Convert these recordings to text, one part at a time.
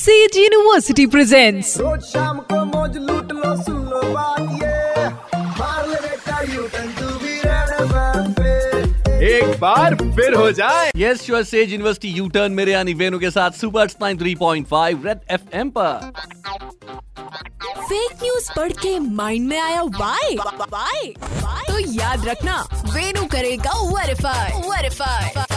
Says university presents रोज शाम को मौज लूट लो सुन लो बात ये। मार ले बेटा U turn to be red एक बार फिर हो जाए। Yes sure Sage University U turn मेरे यानी वेनु के साथ super spine three point five red F M पर। फेक न्यूज़ पढ़ के माइंड में आया वाई वाई तो याद रखना वेनु करेगा वेरीफाई वेरीफाई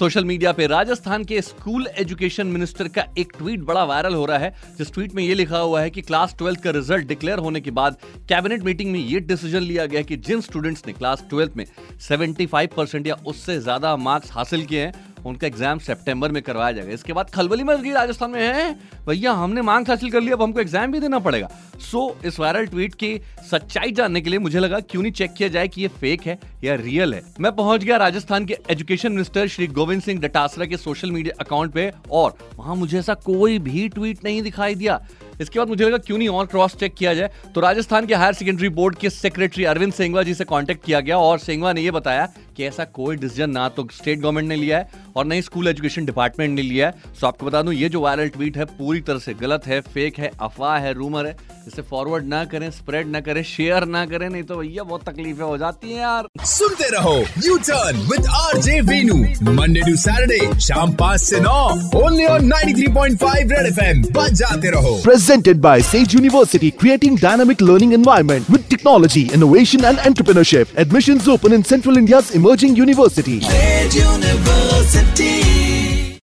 सोशल मीडिया पे राजस्थान के स्कूल एजुकेशन मिनिस्टर का एक ट्वीट बड़ा वायरल हो रहा है, जिस ट्वीट में ये लिखा हुआ है कि क्लास ट्वेल्थ का रिज़ल्ट डिक्लेयर होने के बाद कैबिनेट मीटिंग में ये डिसीज़न लिया गया कि जिन स्टूडेंट्स ने क्लास ट्वेल्थ में 75 परसेंट या उससे ज़्यादा मार्क्स हासिल किए हैं उनका एग्ज़ाम सितंबर में करवाया जाएगा। इसके बाद खलबली गई राजस्थान में है। भैया हमने मार्क्स हासिल कर लिया अब हमको एग्ज़ाम भी देना पड़ेगा। सो so, इस वायरल ट्वीट की सच्चाई जानने के लिए मुझे लगा क्यों नहीं चेक किया जाए कि ये फेक है या रियल है? मैं पहुँच गया राजस्थान के एजुकेशन मिनिस्टर श्री गोविंद सिंह डटासरा के सोशल मीडिया अकाउंट पे और वहाँ मुझे ऐसा कोई भी ट्वीट नहीं दिखाई दिया। इसके बाद मुझे लगा क्यों नहीं और क्रॉस चेक किया जाए? तो राजस्थान के हायर सेकेंडरी बोर्ड के सेक्रेटरी अरविंद सेंगवा जी से कॉन्टेक्ट किया गया और सेंगवा ने यह बताया कि ऐसा कोई डिसीज़न ना तो स्टेट गवर्नमेंट ने लिया है और ना ही स्कूल एजुकेशन डिपार्टमेंट ने लिया है। सो आपको बता दूँ, ये जो वायरल ट्वीट है, पूरी तरह से गलत है फेक है, अफवाह है रूमर है। इसे फॉरवर्ड ना करें स्प्रेड ना करें शेयर ना करें नहीं तो भैया बहुत तकलीफें हो जाती हैं यार। सुनते रहो U turn with R J Venu Monday to Saturday शाम पाँच ऐसी नौ only on nine three point five red F M जाते रहो। Presented by Sage University creating dynamic learning environment with technology innovation and entrepreneurship admission open in central India emerging university